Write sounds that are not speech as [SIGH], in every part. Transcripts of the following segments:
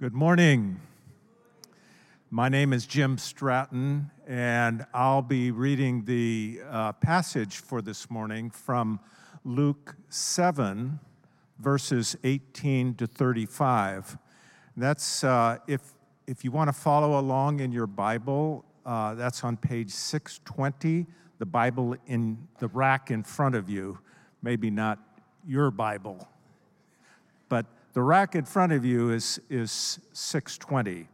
Good morning. My name is Jim Stratton, and I'll be reading the uh, passage for this morning from Luke 7, verses 18 to 35. That's, uh, if, if you want to follow along in your Bible, uh, that's on page 620, the Bible in the rack in front of you. Maybe not your Bible, but the rack in front of you is, is 620.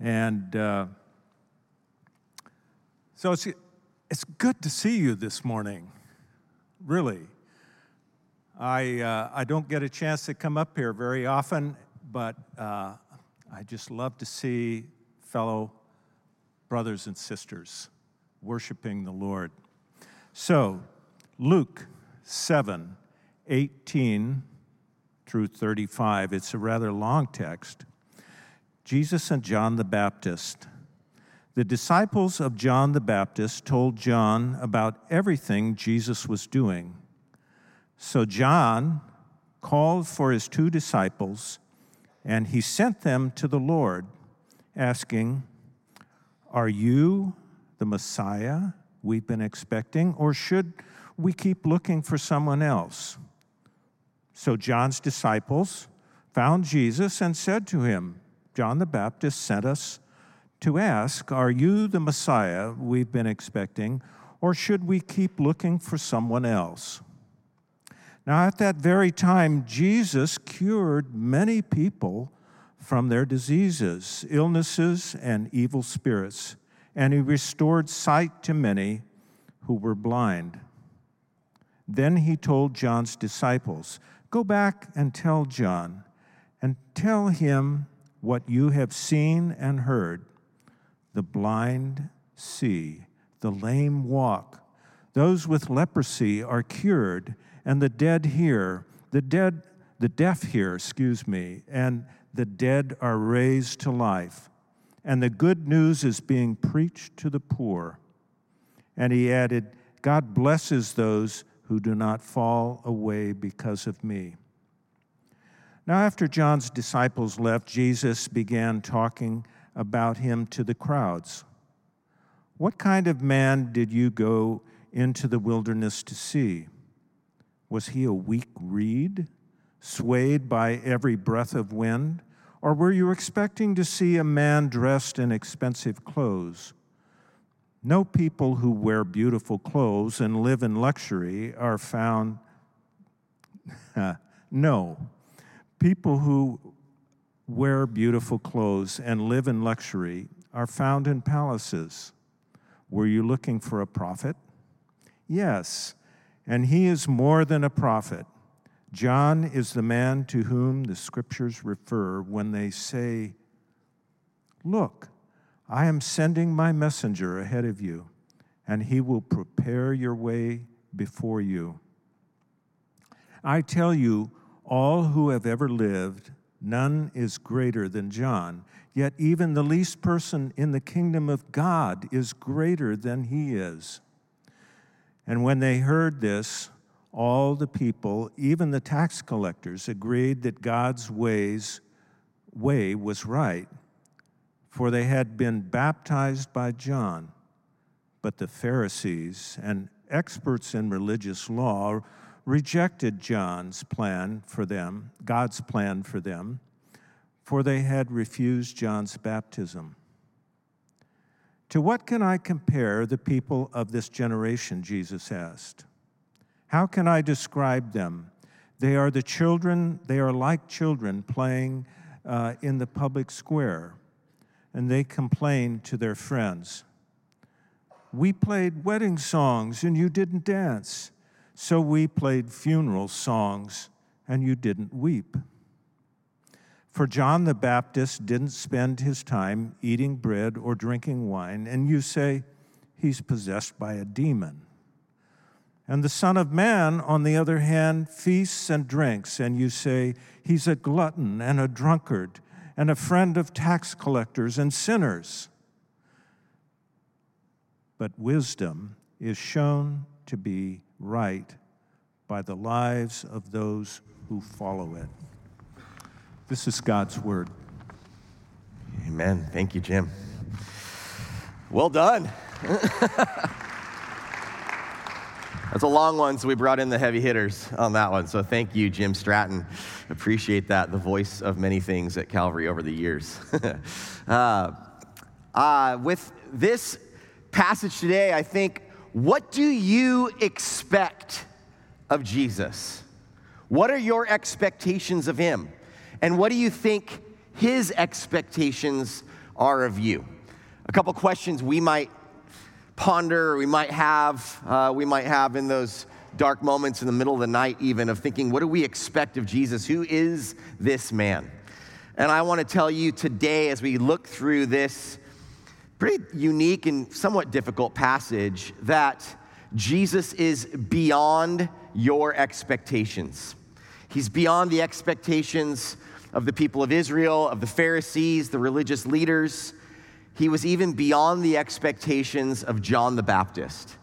And uh, so it's, it's good to see you this morning, really. I, uh, I don't get a chance to come up here very often, but uh, I just love to see fellow brothers and sisters worshiping the Lord. So, Luke 7 18 through 35. It's a rather long text. Jesus and John the Baptist. The disciples of John the Baptist told John about everything Jesus was doing. So John called for his two disciples and he sent them to the Lord, asking, Are you the Messiah we've been expecting, or should we keep looking for someone else? So John's disciples found Jesus and said to him, John the Baptist sent us to ask, Are you the Messiah we've been expecting, or should we keep looking for someone else? Now, at that very time, Jesus cured many people from their diseases, illnesses, and evil spirits, and he restored sight to many who were blind. Then he told John's disciples, Go back and tell John, and tell him what you have seen and heard. The blind see, the lame walk, those with leprosy are cured, and the dead hear, the dead, the deaf hear, excuse me, and the dead are raised to life. And the good news is being preached to the poor. And he added, God blesses those who do not fall away because of me. Now, after John's disciples left, Jesus began talking about him to the crowds. What kind of man did you go into the wilderness to see? Was he a weak reed, swayed by every breath of wind? Or were you expecting to see a man dressed in expensive clothes? No people who wear beautiful clothes and live in luxury are found. [LAUGHS] no. People who wear beautiful clothes and live in luxury are found in palaces. Were you looking for a prophet? Yes, and he is more than a prophet. John is the man to whom the scriptures refer when they say, Look, I am sending my messenger ahead of you, and he will prepare your way before you. I tell you, all who have ever lived, none is greater than John. Yet even the least person in the kingdom of God is greater than he is. And when they heard this, all the people, even the tax collectors, agreed that God's ways way was right for they had been baptized by John. But the Pharisees and experts in religious law rejected John's plan for them, God's plan for them, for they had refused John's baptism. To what can I compare the people of this generation? Jesus asked. How can I describe them? They are the children, they are like children playing uh, in the public square and they complained to their friends. We played wedding songs and you didn't dance. So we played funeral songs and you didn't weep. For John the Baptist didn't spend his time eating bread or drinking wine, and you say he's possessed by a demon. And the Son of Man, on the other hand, feasts and drinks, and you say he's a glutton and a drunkard and a friend of tax collectors and sinners. But wisdom is shown to be right by the lives of those who follow it. This is God's word. Amen. Thank you, Jim. Well done. [LAUGHS] That's a long one, so we brought in the heavy hitters on that one. So thank you, Jim Stratton. Appreciate that, the voice of many things at Calvary over the years. [LAUGHS] uh, uh, with this passage today, I think, what do you expect of Jesus? What are your expectations of him? And what do you think his expectations are of you? A couple questions we might ponder, we might have, uh, we might have in those dark moments in the middle of the night, even of thinking, what do we expect of Jesus? Who is this man? And I want to tell you today, as we look through this pretty unique and somewhat difficult passage, that Jesus is beyond your expectations. He's beyond the expectations of the people of Israel, of the Pharisees, the religious leaders he was even beyond the expectations of John the Baptist.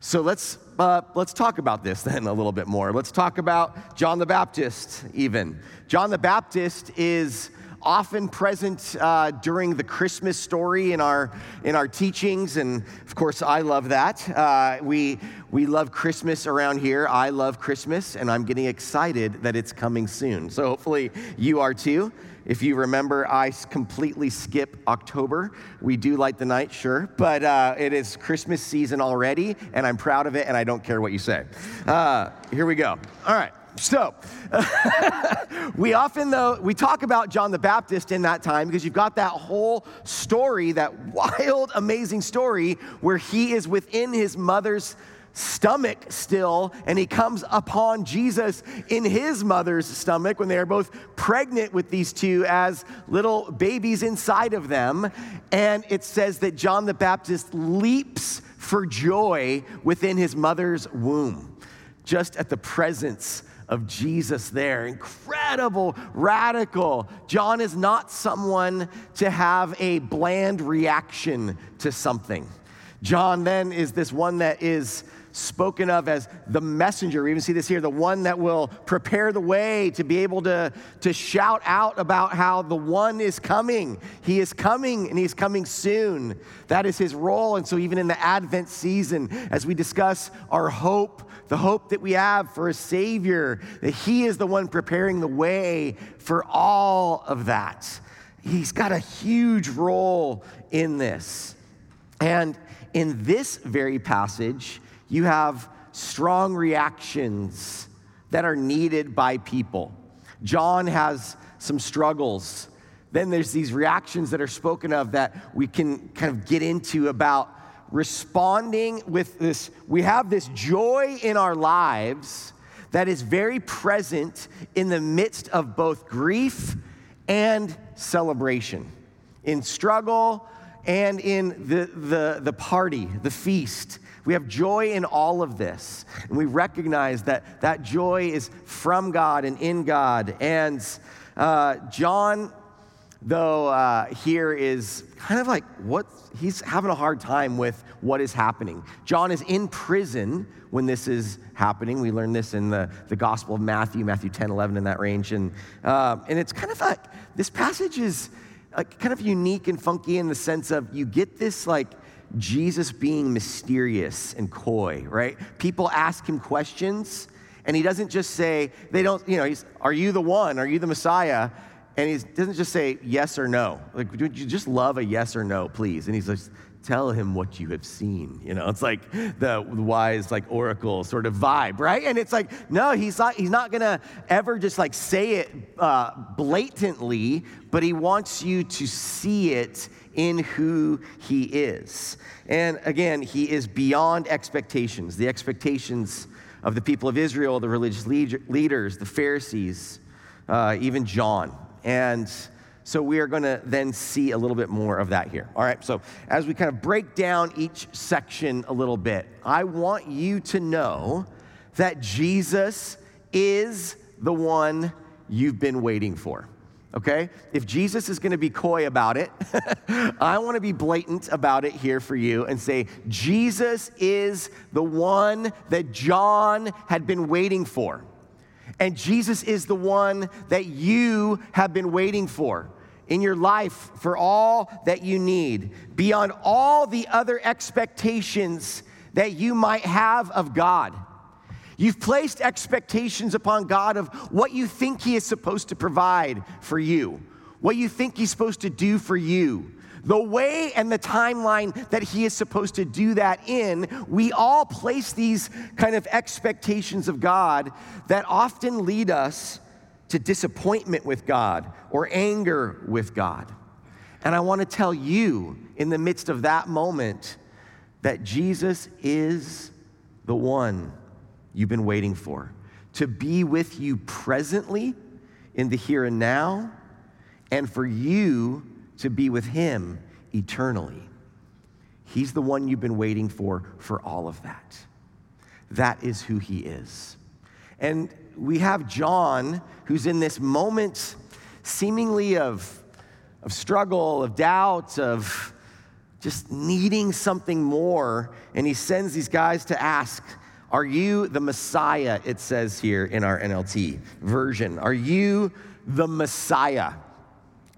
So let's, uh, let's talk about this then a little bit more. Let's talk about John the Baptist, even. John the Baptist is often present uh, during the Christmas story in our, in our teachings. And of course, I love that. Uh, we, we love Christmas around here. I love Christmas, and I'm getting excited that it's coming soon. So hopefully, you are too. If you remember, I completely skip October. We do light the night, sure, but uh, it is Christmas season already, and I'm proud of it, and I don't care what you say. Uh, here we go. All right. So, [LAUGHS] we often, though, we talk about John the Baptist in that time because you've got that whole story, that [LAUGHS] wild, amazing story where he is within his mother's stomach still, and he comes upon Jesus in his mother's stomach when they are both pregnant with these two as little babies inside of them. And it says that John the Baptist leaps for joy within his mother's womb, just at the presence of Jesus there. Incredible, radical. John is not someone to have a bland reaction to something. John then is this one that is spoken of as the messenger. We even see this here the one that will prepare the way to be able to, to shout out about how the one is coming. He is coming and he's coming soon. That is his role. And so, even in the Advent season, as we discuss our hope, the hope that we have for a Savior, that He is the one preparing the way for all of that. He's got a huge role in this. And in this very passage, you have strong reactions that are needed by people. John has some struggles. Then there's these reactions that are spoken of that we can kind of get into about responding with this. We have this joy in our lives that is very present in the midst of both grief and celebration, in struggle and in the, the, the party, the feast. We have joy in all of this. And we recognize that that joy is from God and in God. And uh, John, though, uh, here is kind of like what he's having a hard time with what is happening. John is in prison when this is happening. We learn this in the, the Gospel of Matthew, Matthew 10, 11, in that range. And, uh, and it's kind of like this passage is uh, kind of unique and funky in the sense of you get this like Jesus being mysterious and coy, right? People ask him questions, and he doesn't just say, they don't, you know, he's, are you the one? Are you the Messiah? And he doesn't just say yes or no. Like, would you just love a yes or no, please? And he's like, tell him what you have seen. You know, it's like the wise, like oracle sort of vibe, right? And it's like, no, he's not, he's not gonna ever just like say it uh, blatantly, but he wants you to see it in who he is. And again, he is beyond expectations, the expectations of the people of Israel, the religious leaders, the Pharisees, uh, even John. And so we are going to then see a little bit more of that here. All right, so as we kind of break down each section a little bit, I want you to know that Jesus is the one you've been waiting for okay? If Jesus is gonna be coy about it, [LAUGHS] I wanna be blatant about it here for you and say, Jesus is the one that John had been waiting for. And Jesus is the one that you have been waiting for. In your life for all that you need, beyond all the other expectations that you might have of God. You've placed expectations upon God of what you think He is supposed to provide for you, what you think He's supposed to do for you. The way and the timeline that he is supposed to do that in, we all place these kind of expectations of God that often lead us to disappointment with God or anger with God. And I want to tell you in the midst of that moment that Jesus is the one you've been waiting for to be with you presently in the here and now, and for you to be with Him eternally. He's the one you've been waiting for for all of that. That is who He is. And we have John, who's in this moment seemingly of, of struggle, of doubt, of just needing something more. And he sends these guys to ask, Are you the Messiah? It says here in our NLT version. Are you the Messiah?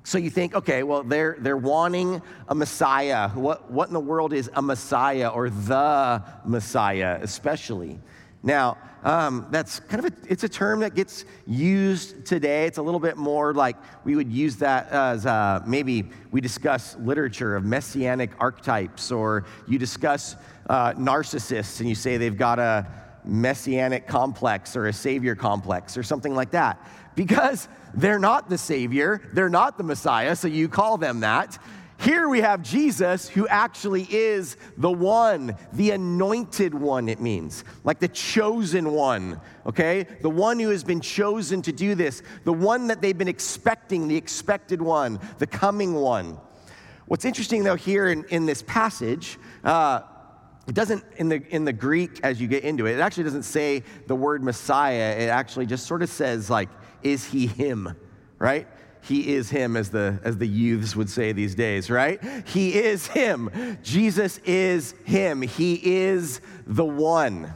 So you think, okay, well, they're, they're wanting a Messiah. What, what in the world is a Messiah or the Messiah, especially? Now, um, that's kind of a, it's a term that gets used today. It's a little bit more like we would use that as uh, maybe we discuss literature of messianic archetypes, or you discuss uh, narcissists and you say they've got a messianic complex or a savior complex or something like that. Because they're not the Savior, they're not the Messiah, so you call them that. Here we have Jesus, who actually is the one, the anointed one, it means, like the chosen one, okay? The one who has been chosen to do this, the one that they've been expecting, the expected one, the coming one. What's interesting, though, here in, in this passage, uh, it doesn't, in the, in the Greek, as you get into it, it actually doesn't say the word Messiah. It actually just sort of says, like, is he him, right? He is him, as the, as the youths would say these days, right? He is him. Jesus is him. He is the one.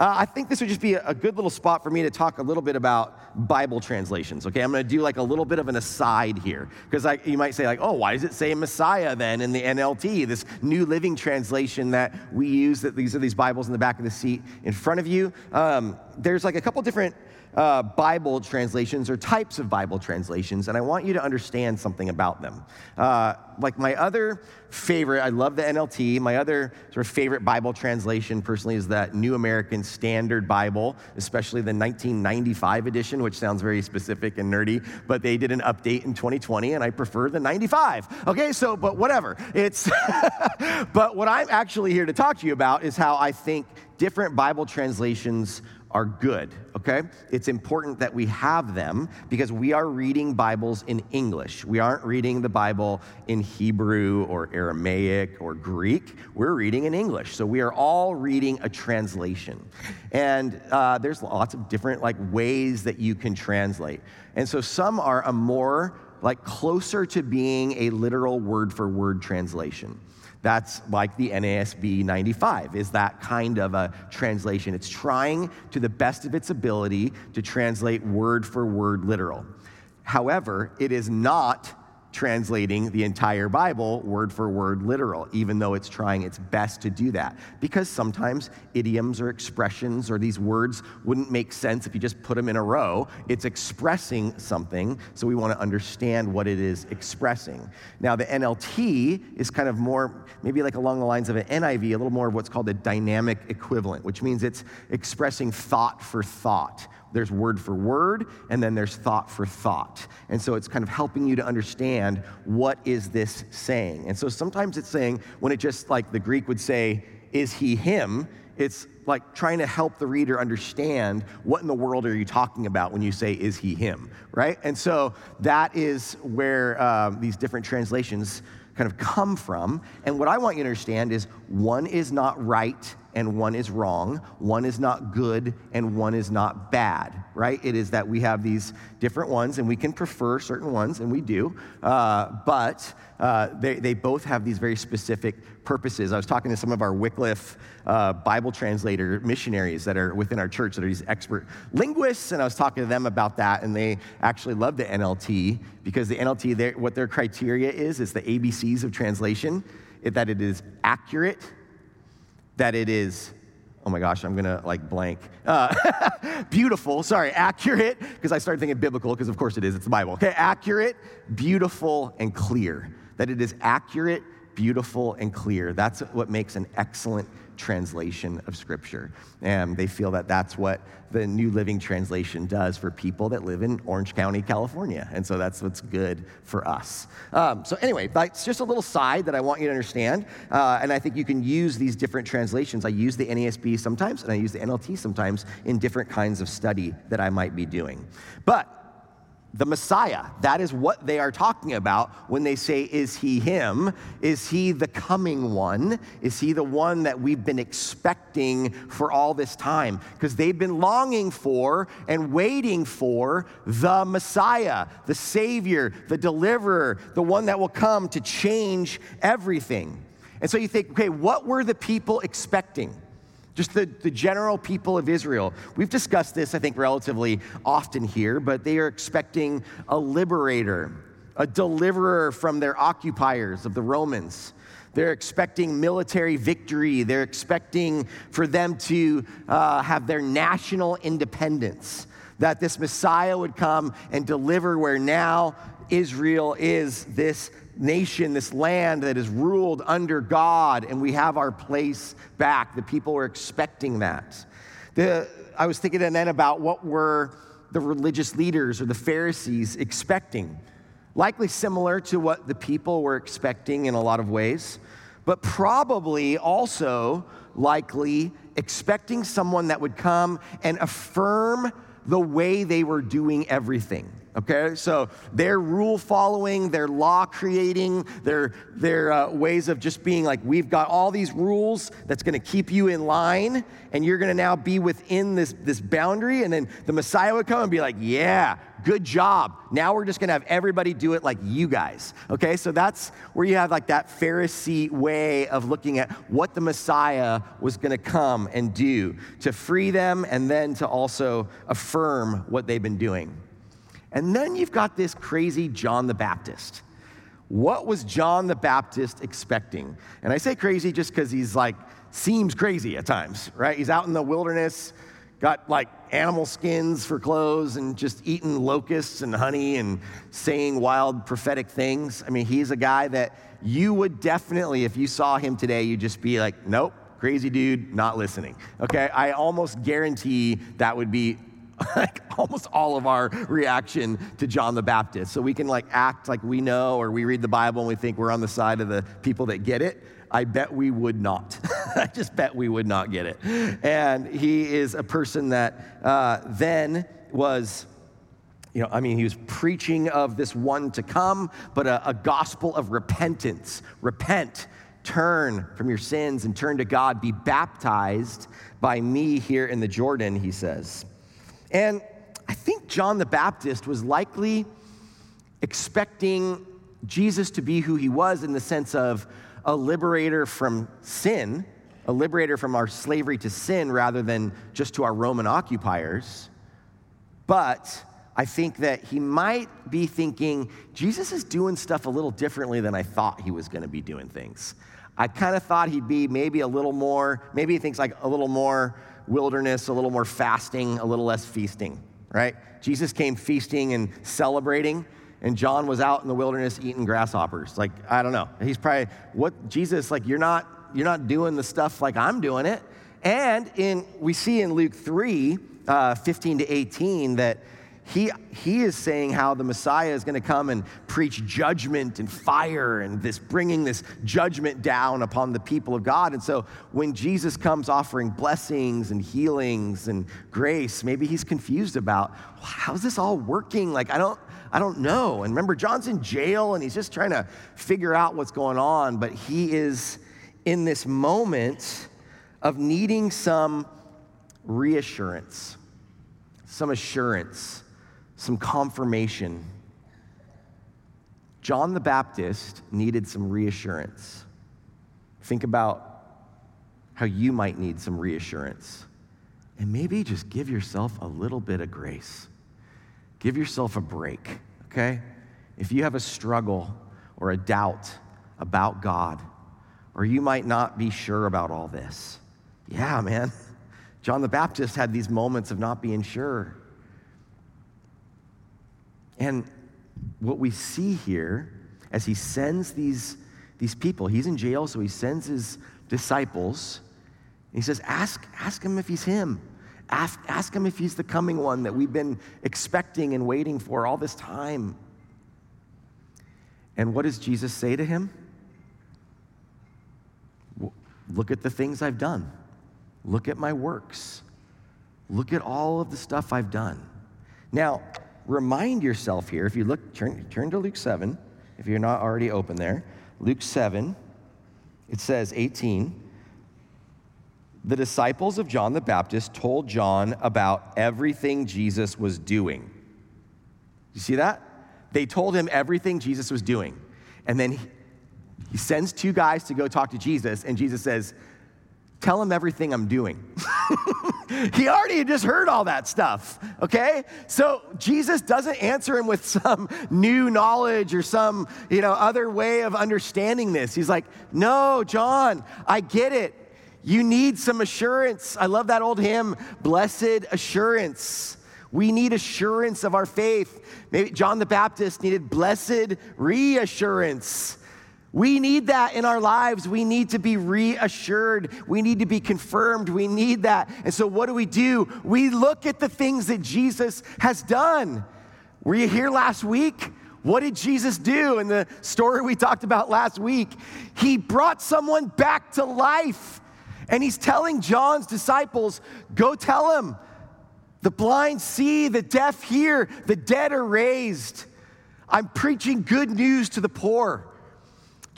Uh, I think this would just be a, good little spot for me to talk a little bit about Bible translations. Okay, I'm going to do like a little bit of an aside here because you might say like, oh, why does it say Messiah then in the NLT, this New Living Translation that we use? That these are these Bibles in the back of the seat in front of you. Um, there's like a couple different uh, Bible translations or types of Bible translations, and I want you to understand something about them. Uh, like my other favorite, I love the NLT. My other sort of favorite Bible translation personally is that New American Standard Bible, especially the 1995 edition, which sounds very specific and nerdy, but they did an update in 2020, and I prefer the 95. Okay, so, but whatever. It's, [LAUGHS] but what I'm actually here to talk to you about is how I think different Bible translations are good, okay? It's important that we have them because we are reading Bibles in English. We aren't reading the Bible in Hebrew or Aramaic or Greek. We're reading in English. So we are all reading a translation. And uh, there's lots of different like ways that you can translate. And so some are a more like closer to being a literal word for word translation. That's like the NASB 95, is that kind of a translation. It's trying to the best of its ability to translate word for word literal. However, it is not translating the entire Bible word for word literal, even though it's trying its best to do that. Because sometimes idioms or expressions or these words wouldn't make sense if you just put them in a row. It's expressing something, so we want to understand what it is expressing. Now, the NLT is kind of more, maybe like along the lines of an NIV, a little more of what's called a dynamic equivalent, which means it's expressing thought for thought there's word for word, and then there's thought for thought. And so it's kind of helping you to understand what is this saying. And so sometimes it's saying, when it just like the Greek would say, is he him? It's like trying to help the reader understand what in the world are you talking about when you say, is he him, right? And so that is where uh, these different translations kind of come from. And what I want you to understand is one is not right and one is wrong. One is not good and one is not bad, right? It is that we have these different ones and we can prefer certain ones, and we do. Uh, but uh, they, they both have these very specific purposes. I was talking to some of our Wycliffe uh, Bible translator missionaries that are within our church that are these expert linguists, and I was talking to them about that, and they actually love the NLT because the NLT, what their criteria is, is the ABCs of translation, that it is accurate, that it is oh my gosh, I'm gonna like blank. Uh, [LAUGHS] beautiful, sorry, accurate, because I started thinking biblical, because of course it is, it's the Bible. Okay, accurate, beautiful, and clear. That it is accurate, beautiful, and clear. That's what makes an excellent translation of Scripture. And they feel that that's what the New Living Translation does for people that live in Orange County, California. And so that's what's good for us. Um, so, anyway, that's just a little side that I want you to understand. Uh, and I think you can use these different translations. I use the NASB sometimes, and I use the NLT sometimes in different kinds of study that I might be doing. But the Messiah. That is what they are talking about when they say, Is he him? Is he the coming one? Is he the one that we've been expecting for all this time? Because they've been longing for and waiting for the Messiah, the Savior, the deliverer, the one that will come to change everything. And so you think, okay, what were the people expecting? Just the, the general people of Israel. We've discussed this, I think, relatively often here, but they are expecting a liberator, a deliverer from their occupiers of the Romans. They're expecting military victory. They're expecting for them to uh, have their national independence, that this Messiah would come and deliver where now Israel is this nation, this land that is ruled under God, and we have our place back. The people were expecting that. The, I was thinking then about what were the religious leaders or the Pharisees expecting. Likely similar to what the people were expecting in a lot of ways, but probably also likely expecting someone that would come and affirm the way they were doing everything. Okay, so their rule following, their law creating, their, their uh, ways of just being like, we've got all these rules that's gonna keep you in line, and you're gonna now be within this, this boundary. And then the Messiah would come and be like, yeah, good job. Now we're just gonna have everybody do it like you guys. Okay, so that's where you have like that Pharisee way of looking at what the Messiah was gonna come and do to free them and then to also affirm what they've been doing. And then you've got this crazy John the Baptist. What was John the Baptist expecting? And I say crazy just because he's like, seems crazy at times, right? He's out in the wilderness, got like animal skins for clothes and just eating locusts and honey and saying wild prophetic things. I mean, he's a guy that you would definitely, if you saw him today, you'd just be like, nope, crazy dude, not listening. Okay, I almost guarantee that would be [LAUGHS] like almost all of our reaction to John the Baptist. So we can like act like we know or we read the Bible and we think we're on the side of the people that get it. I bet we would not. [LAUGHS] I just bet we would not get it. And he is a person that uh, then was you know, I mean, he was preaching of this one to come, but a, a, gospel of repentance. Repent, turn from your sins and turn to God. Be baptized by me here in the Jordan, he says. And I think John the Baptist was likely expecting Jesus to be who he was in the sense of a liberator from sin, a liberator from our slavery to sin rather than just to our Roman occupiers. But I think that he might be thinking, Jesus is doing stuff a little differently than I thought he was going to be doing things. I kind of thought he'd be maybe a little more, maybe he thinks like a little more wilderness, a little more fasting, a little less feasting, right? Jesus came feasting and celebrating, and John was out in the wilderness eating grasshoppers. Like, I don't know. He's probably, what, Jesus, like, you're not, you're not doing the stuff like I'm doing it. And in, we see in Luke 3, uh, 15 to 18, that he, he is saying how the Messiah is going to come and preach judgment and fire and this bringing this judgment down upon the people of God. And so when Jesus comes offering blessings and healings and grace, maybe he's confused about how's this all working? Like, I don't, I don't know. And remember, John's in jail and he's just trying to figure out what's going on, but he is in this moment of needing some reassurance, some assurance, some confirmation. John the Baptist needed some reassurance. Think about how you might need some reassurance. And maybe just give yourself a little bit of grace. Give yourself a break, okay? If you have a struggle or a doubt about God, or you might not be sure about all this, yeah, man. [LAUGHS] John the Baptist had these moments of not being sure. And what we see here as he sends these, these people, he's in jail, so he sends his disciples. he says, ask, ask him if he's him. Ask, ask him if he's the coming one that we've been expecting and waiting for all this time. And what does Jesus say to him? Look at the things I've done. Look at my works. Look at all of the stuff I've done. Now, remind yourself here, if you look, turn, turn to Luke 7, if you're not already open there. Luke 7, it says 18. The disciples of John the Baptist told John about everything Jesus was doing. You see that? They told him everything Jesus was doing. And then he, he sends two guys to go talk to Jesus, and Jesus says, Tell him everything I'm doing. [LAUGHS] he already had just heard all that stuff, okay? So Jesus doesn't answer him with [LAUGHS] some new knowledge or some, you know, other way of understanding this. He's like, "No, John, I get it. You need some assurance. I love that old hymn, Blessed Assurance. We need assurance of our faith. Maybe John the Baptist needed blessed reassurance. We need that in our lives. We need to be reassured. We need to be confirmed. We need that. And so, what do we do? We look at the things that Jesus has done. Were you here last week? What did Jesus do in the story we talked about last week? He brought someone back to life. And he's telling John's disciples, go tell him. The blind see, the deaf hear, the dead are raised. I'm preaching good news to the poor.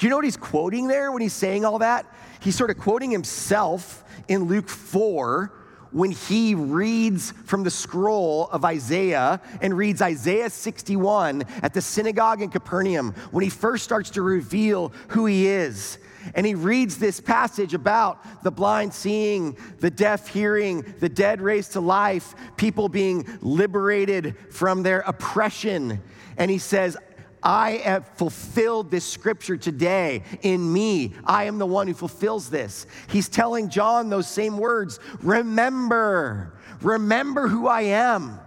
Do you know what he's quoting there when he's saying all that? He's sort of quoting himself in Luke 4 when he reads from the scroll of Isaiah and reads Isaiah 61 at the synagogue in Capernaum when he first starts to reveal who he is. And he reads this passage about the blind seeing, the deaf hearing, the dead raised to life, people being liberated from their oppression. And he says, I have fulfilled this scripture today in me. I am the one who fulfills this. He's telling John those same words Remember, remember who I am.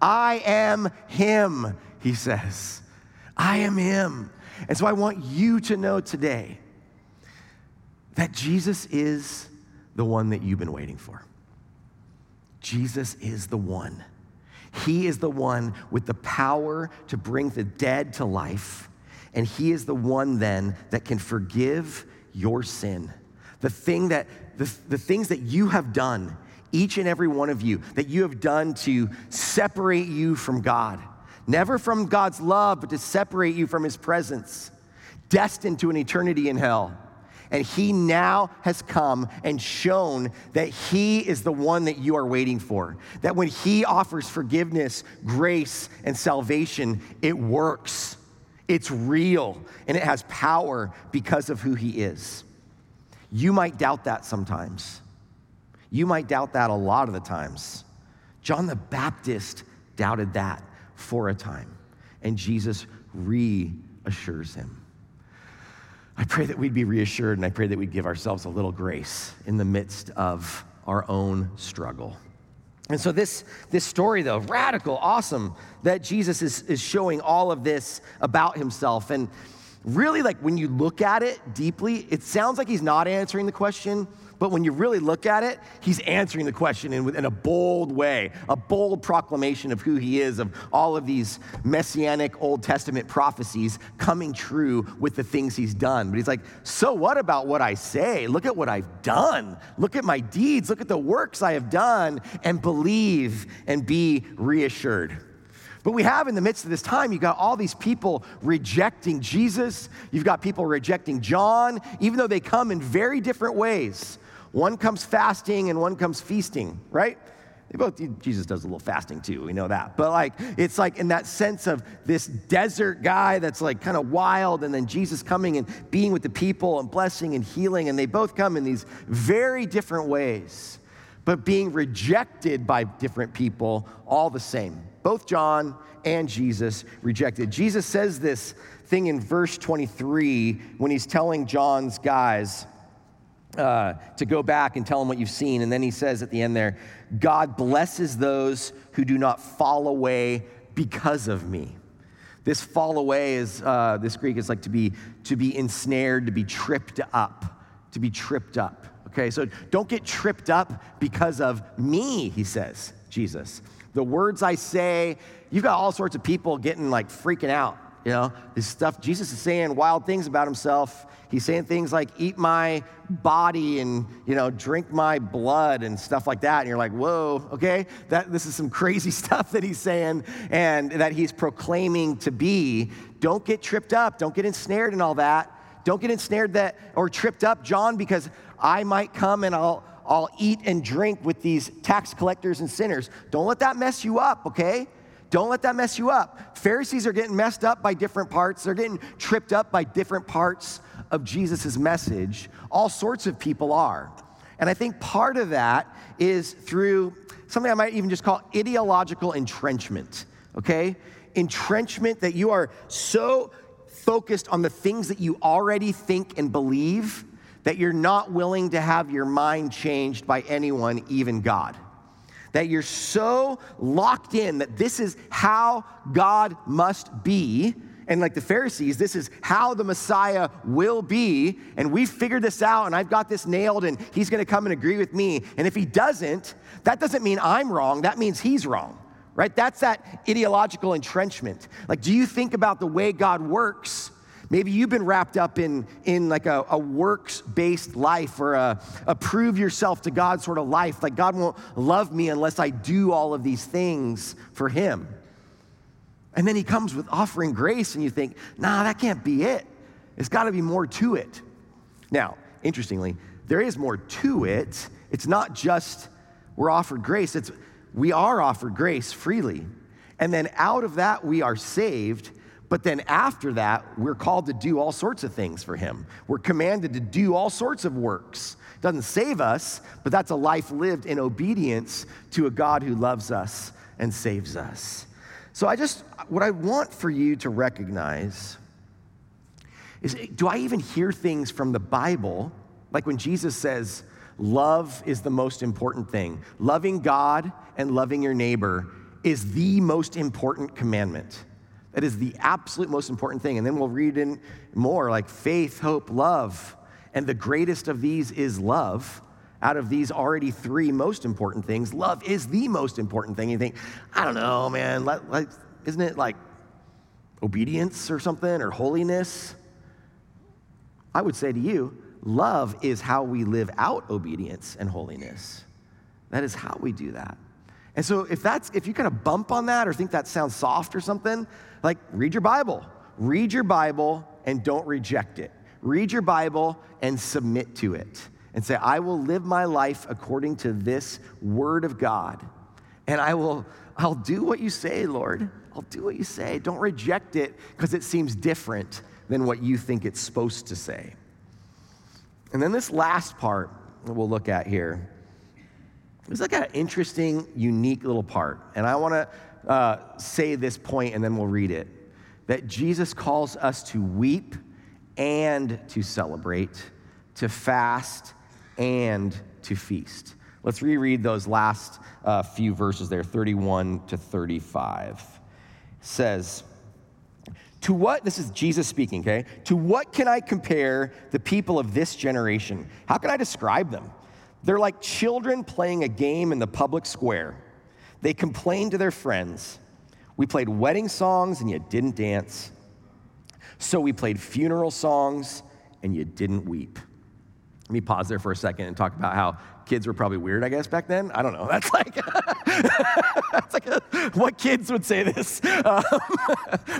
I am Him, he says. I am Him. And so I want you to know today that Jesus is the one that you've been waiting for. Jesus is the one. He is the one with the power to bring the dead to life. And He is the one then that can forgive your sin. The, thing that, the, the things that you have done, each and every one of you, that you have done to separate you from God. Never from God's love, but to separate you from His presence, destined to an eternity in hell. And he now has come and shown that he is the one that you are waiting for. That when he offers forgiveness, grace, and salvation, it works. It's real and it has power because of who he is. You might doubt that sometimes. You might doubt that a lot of the times. John the Baptist doubted that for a time, and Jesus reassures him. I pray that we'd be reassured and I pray that we'd give ourselves a little grace in the midst of our own struggle. And so, this, this story, though, radical, awesome, that Jesus is, is showing all of this about himself. And really, like when you look at it deeply, it sounds like he's not answering the question, but when you really look at it, he's answering the question in, in a bold way, a bold proclamation of who he is, of all of these messianic Old Testament prophecies coming true with the things he's done. But he's like, so what about what I say? Look at what I've done. Look at my deeds. Look at the works I have done, and believe and be reassured. But we have in the midst of this time, you've got all these people rejecting Jesus. You've got people rejecting John, even though they come in very different ways. One comes fasting and one comes feasting, right? They both, Jesus does a little fasting too, we know that. But like, it's like in that sense of this desert guy that's like kind of wild, and then Jesus coming and being with the people and blessing and healing, and they both come in these very different ways, but being rejected by different people all the same. Both John and Jesus rejected. Jesus says this thing in verse 23 when he's telling John's guys, uh, to go back and tell them what you've seen. And then he says at the end there, God blesses those who do not fall away because of me. This fall away is, uh, this Greek is like to be, to be ensnared, to be tripped up, to be tripped up. Okay, so don't get tripped up because of me, he says, Jesus. The words I say, you've got all sorts of people getting like freaking out. You know, this stuff, Jesus is saying wild things about himself He's saying things like, eat my body and, you know, drink my blood and stuff like that. And you're like, whoa, okay, that, this is some crazy [LAUGHS] stuff that he's saying and that he's proclaiming to be. Don't get tripped up. Don't get ensnared in all that. Don't get ensnared that or tripped up, John, because I might come and I'll, I'll eat and drink with these tax collectors and sinners. Don't let that mess you up, okay? Don't let that mess you up. Pharisees are getting messed up by different parts, they're getting tripped up by different parts of Jesus' message. All sorts of people are. And I think part of that is through something I might even just call ideological entrenchment, okay? Entrenchment that you are so focused on the things that you already think and believe that you're not willing to have your mind changed by anyone, even God that you're so locked in that this is how God must be. And like the Pharisees, this is how the Messiah will be. And we've figured this out, and I've got this nailed, and he's gonna come and agree with me. And if he doesn't, that doesn't mean I'm wrong, that means he's wrong, right? That's that ideological entrenchment. Like, do you think about the way God works? Maybe you've been wrapped up in, in like a, a works based life or a, a prove yourself to God sort of life. Like, God won't love me unless I do all of these things for Him. And then He comes with offering grace, and you think, nah, that can't be it. It's got to be more to it. Now, interestingly, there is more to it. It's not just we're offered grace, it's we are offered grace freely. And then out of that, we are saved but then after that, we're called to do all sorts of things for Him. We're commanded to do all sorts of works. Doesn't save us, but that's a life lived in obedience to a God who loves us and saves us. So I just, what I want for you to recognize is do I even hear things from the Bible, like when Jesus says, love is the most important thing? Loving God and loving your neighbor is the most important commandment. That is the absolute most important thing. And then we'll read in more like faith, hope, love. And the greatest of these is love. Out of these already three most important things, love is the most important thing. You think, I don't know, man, like, isn't it like obedience or something or holiness? I would say to you, love is how we live out obedience and holiness. That is how we do that. And so if that's if you kind of bump on that or think that sounds soft or something, like read your Bible. Read your Bible and don't reject it. Read your Bible and submit to it. And say, I will live my life according to this word of God. And I will I'll do what you say, Lord. I'll do what you say. Don't reject it because it seems different than what you think it's supposed to say. And then this last part that we'll look at here it's like an interesting, unique little part. And I want to uh, say this point and then we'll read it that Jesus calls us to weep and to celebrate, to fast and to feast. Let's reread those last uh, few verses there, 31 to 35. It says, to what, this is Jesus speaking, okay? To what can I compare the people of this generation? How can I describe them? They're like children playing a game in the public square. They complain to their friends. We played wedding songs and you didn't dance. So we played funeral songs and you didn't weep. Let me pause there for a second and talk about how kids were probably weird, I guess, back then. I don't know. [LAUGHS] That's like, [LAUGHS] that's like a, what kids would say this. [LAUGHS] Um,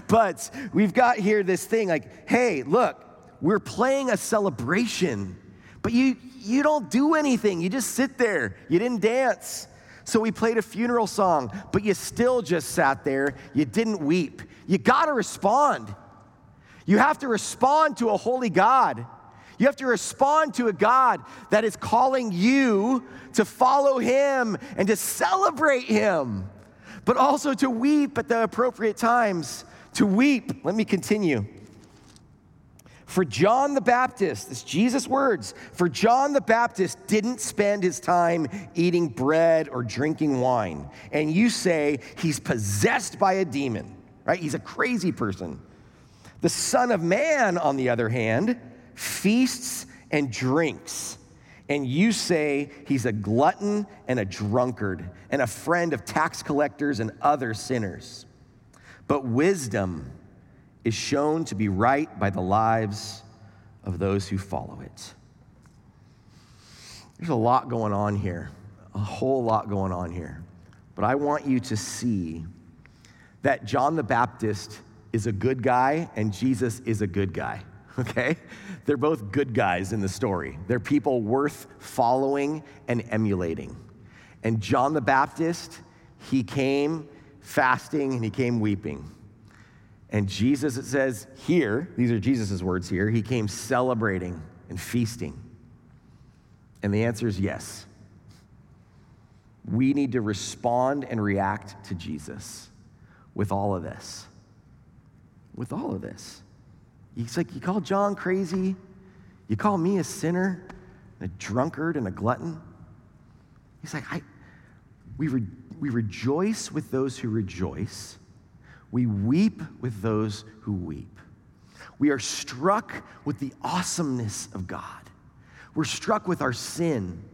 but we've got here this thing like, hey, look, we're playing a celebration But you, you don't do anything. You just sit there. You didn't dance. So we played a funeral song, but you still just sat there. You didn't weep. You got to respond. You have to respond to a holy God. You have to respond to a God that is calling you to follow Him and to celebrate Him, but also to weep at the appropriate times. To weep. Let me continue. For John the Baptist, this Jesus' words, for John the Baptist didn't spend his time eating bread or drinking wine. And you say he's possessed by a demon, right? He's a crazy person. The Son of Man, on the other hand, feasts and drinks. And you say he's a glutton and a drunkard and a friend of tax collectors and other sinners. But wisdom is shown to be right by the lives of those who follow it. There's a lot going on here, a whole lot going on here. But I want you to see that John the Baptist is a good guy and Jesus is a good guy, [LAUGHS] okay? They're both good guys in the story. They're people worth following and emulating. And John the Baptist, he came fasting and he came weeping. And Jesus, it says here, these are Jesus' words here, he came celebrating and feasting. And the answer is yes. We need to respond and react to Jesus with all of this. With all of this. He's like, You call John crazy? You call me a sinner, a drunkard, and a glutton? He's like, I, we, re, we rejoice with those who rejoice, we weep with those who weep. We are struck with the awesomeness of God. We're struck with our sin.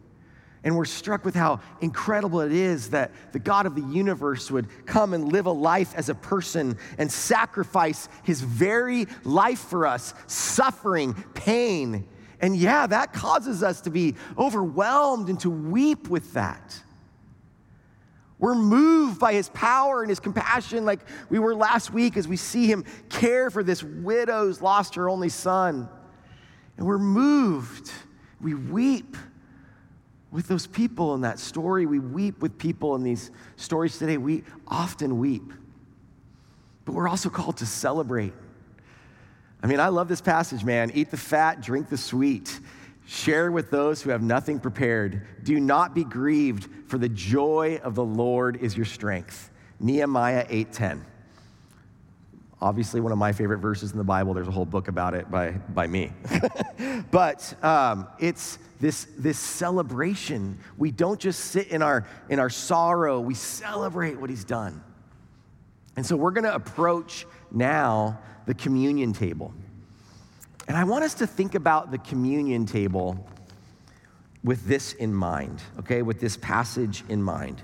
And we're struck with how incredible it is that the God of the universe would come and live a life as a person and sacrifice his very life for us, suffering, pain. And yeah, that causes us to be overwhelmed and to weep with that. We're moved by his power and his compassion, like we were last week as we see him care for this widow who's lost her only son. And we're moved. We weep with those people in that story. We weep with people in these stories today. We often weep. But we're also called to celebrate. I mean, I love this passage, man. Eat the fat, drink the sweet. Share with those who have nothing prepared. Do not be grieved, for the joy of the Lord is your strength. Nehemiah 8:10. Obviously, one of my favorite verses in the Bible. There's a whole book about it by, by me. [LAUGHS] but um, it's this, this celebration. We don't just sit in our, in our sorrow, we celebrate what he's done. And so we're going to approach now the communion table. And I want us to think about the communion table with this in mind, okay, with this passage in mind.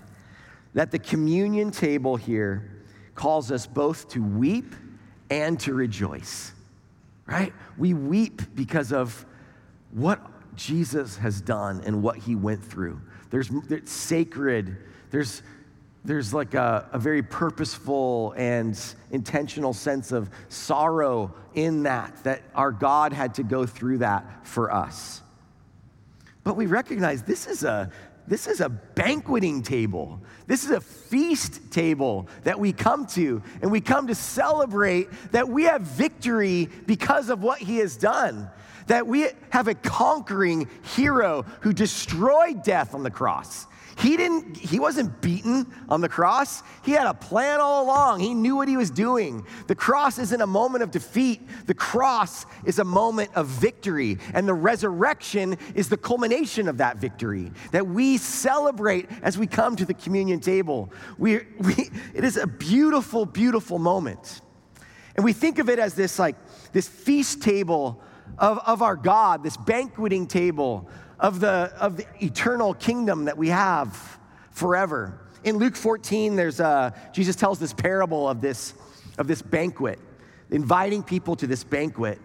That the communion table here calls us both to weep and to rejoice, right? We weep because of what Jesus has done and what he went through. There's, there's sacred, there's, there's like a, a very purposeful and intentional sense of sorrow in that, that our God had to go through that for us. But we recognize this is a, this is a banqueting table. This is a feast table that we come to, and we come to celebrate that we have victory because of what he has done. That we have a conquering hero who destroyed death on the cross. He didn't he wasn't beaten on the cross. He had a plan all along. He knew what he was doing. The cross isn't a moment of defeat. The cross is a moment of victory, and the resurrection is the culmination of that victory that we celebrate as we come to the communion table. We, we [LAUGHS] it is a beautiful beautiful moment. And we think of it as this like this feast table of, of our God, this banqueting table of the, of the eternal kingdom that we have forever. In Luke 14, there's a, Jesus tells this parable of this, of this banquet, inviting people to this banquet.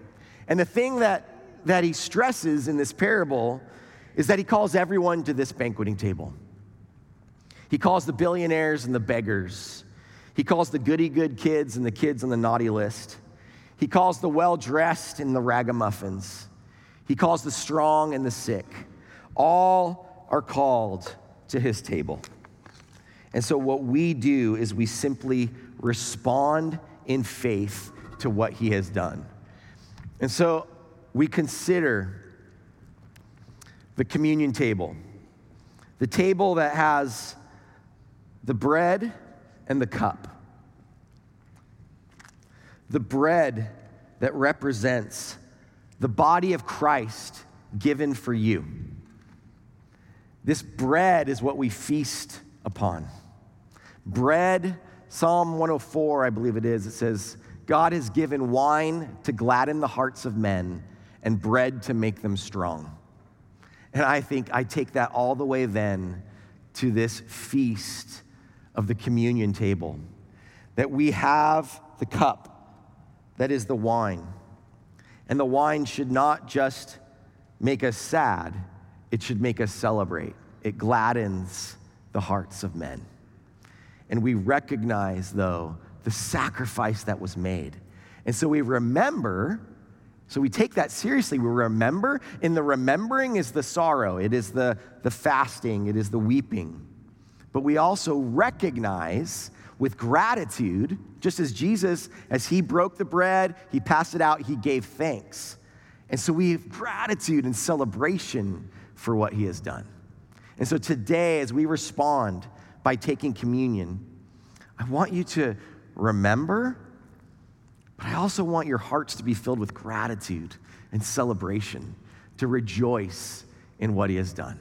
And the thing that, that he stresses in this parable is that he calls everyone to this banqueting table. He calls the billionaires and the beggars. He calls the goody good kids and the kids on the naughty list. He calls the well dressed and the ragamuffins. He calls the strong and the sick. All are called to his table. And so, what we do is we simply respond in faith to what he has done. And so, we consider the communion table, the table that has the bread and the cup. The bread that represents the body of Christ given for you. This bread is what we feast upon. Bread, Psalm 104, I believe it is, it says, God has given wine to gladden the hearts of men and bread to make them strong. And I think I take that all the way then to this feast of the communion table, that we have the cup that is the wine. And the wine should not just make us sad, it should make us celebrate. It gladdens the hearts of men. And we recognize, though, the sacrifice that was made. And so we remember, so we take that seriously. We remember. In the remembering is the sorrow, it is the, the fasting, it is the weeping. But we also recognize with gratitude, just as Jesus, as he broke the bread, he passed it out, he gave thanks. And so we have gratitude and celebration for what he has done. And so today, as we respond by taking communion, I want you to remember, but I also want your hearts to be filled with gratitude and celebration, to rejoice in what he has done.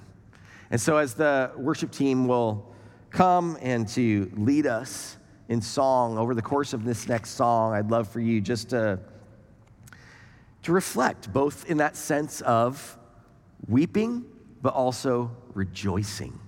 And so, as the worship team will come and to lead us in song over the course of this next song, I'd love for you just to, to reflect, both in that sense of weeping, but also rejoicing,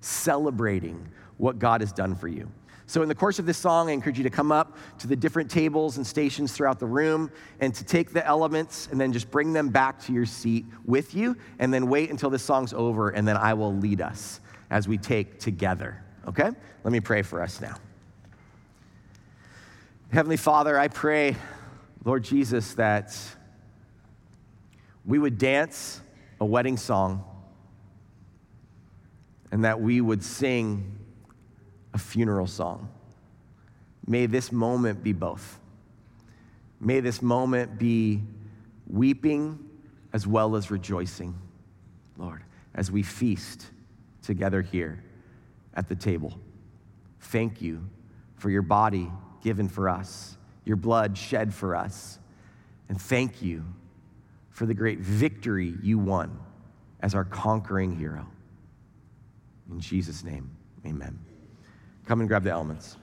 celebrating what God has done for you. So, in the course of this song, I encourage you to come up to the different tables and stations throughout the room and to take the elements and then just bring them back to your seat with you, and then wait until this song's over, and then I will lead us as we take together. Okay? Let me pray for us now. Heavenly Father, I pray, Lord Jesus, that we would dance a wedding song and that we would sing a funeral song. May this moment be both. May this moment be weeping as well as rejoicing, Lord, as we feast together here at the table. Thank you for your body given for us, your blood shed for us, and thank you for the great victory you won as our conquering hero. In Jesus' name, amen. Come and grab the elements.